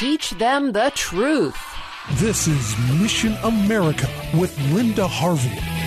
Teach them the truth. This is Mission America with Linda Harvey.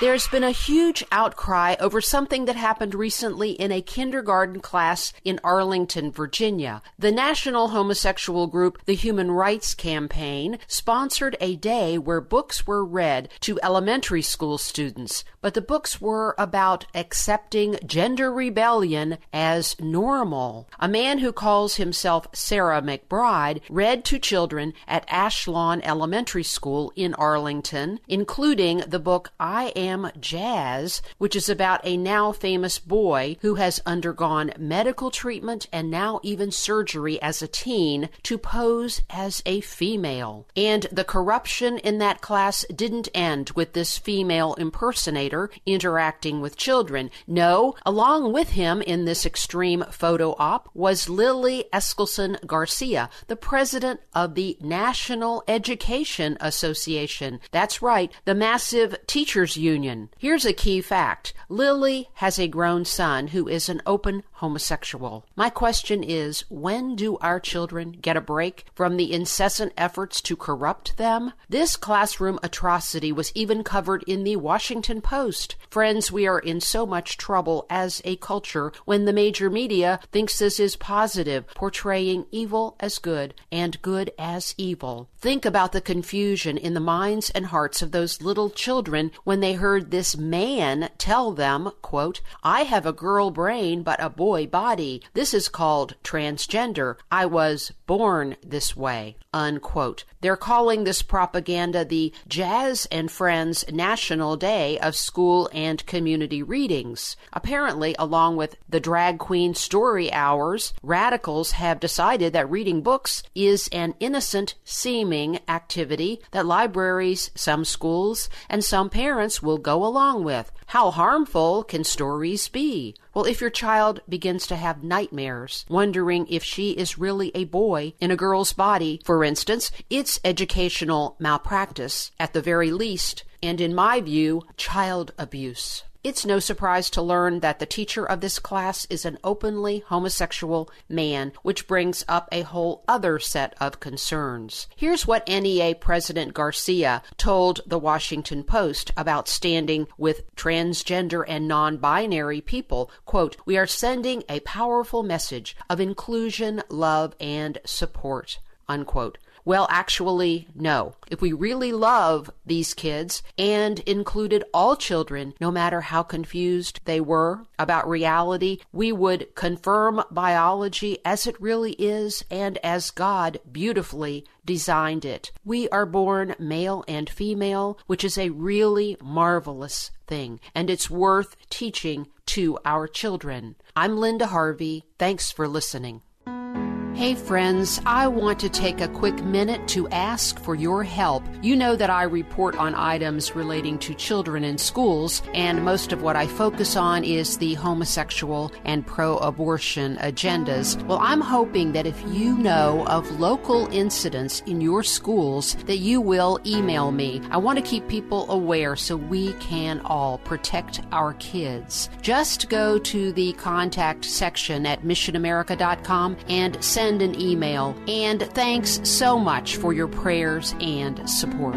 There's been a huge outcry over something that happened recently in a kindergarten class in Arlington, Virginia. The national homosexual group, the Human Rights Campaign, sponsored a day where books were read to elementary school students, but the books were about accepting gender rebellion as normal. A man who calls himself Sarah McBride read to children at Ashlawn Elementary School in Arlington, including the book I Am Jazz, which is about a now famous boy who has undergone medical treatment and now even surgery as a teen to pose as a female. And the corruption in that class didn't end with this female impersonator interacting with children. No, along with him in this extreme photo op was Lily Eskelsen Garcia, the president of the National Education Association. That's right, the massive teachers union union. Here's a key fact Lily has a grown son who is an open homosexual. My question is when do our children get a break from the incessant efforts to corrupt them? This classroom atrocity was even covered in the Washington Post. Friends, we are in so much trouble as a culture when the major media thinks this is positive, portraying evil as good and good as evil. Think about the confusion in the minds and hearts of those little children when they heard this man tell them, quote, I have a girl brain but a boy body. This is called transgender. I was born this way, unquote. They're calling this propaganda the Jazz and Friends National Day of School and Community Readings. Apparently, along with the drag queen story hours, radicals have decided that reading books is an innocent seeming activity that libraries, some schools, and some parents will go along with. How harmful can stories be? Well, if your child begins to have nightmares, wondering if she is really a boy in a girl's body, for instance, it's educational malpractice at the very least, and in my view, child abuse. It's no surprise to learn that the teacher of this class is an openly homosexual man, which brings up a whole other set of concerns. Here's what NEA President Garcia told the Washington Post about standing with transgender and non binary people. Quote, We are sending a powerful message of inclusion, love, and support. Unquote. Well, actually, no. If we really love these kids and included all children, no matter how confused they were about reality, we would confirm biology as it really is and as God beautifully designed it. We are born male and female, which is a really marvelous thing, and it's worth teaching to our children. I'm Linda Harvey. Thanks for listening. Hey friends, I want to take a quick minute to ask for your help. You know that I report on items relating to children in schools, and most of what I focus on is the homosexual and pro abortion agendas. Well, I'm hoping that if you know of local incidents in your schools, that you will email me. I want to keep people aware so we can all protect our kids. Just go to the contact section at missionamerica.com and send send an email. And thanks so much for your prayers and support.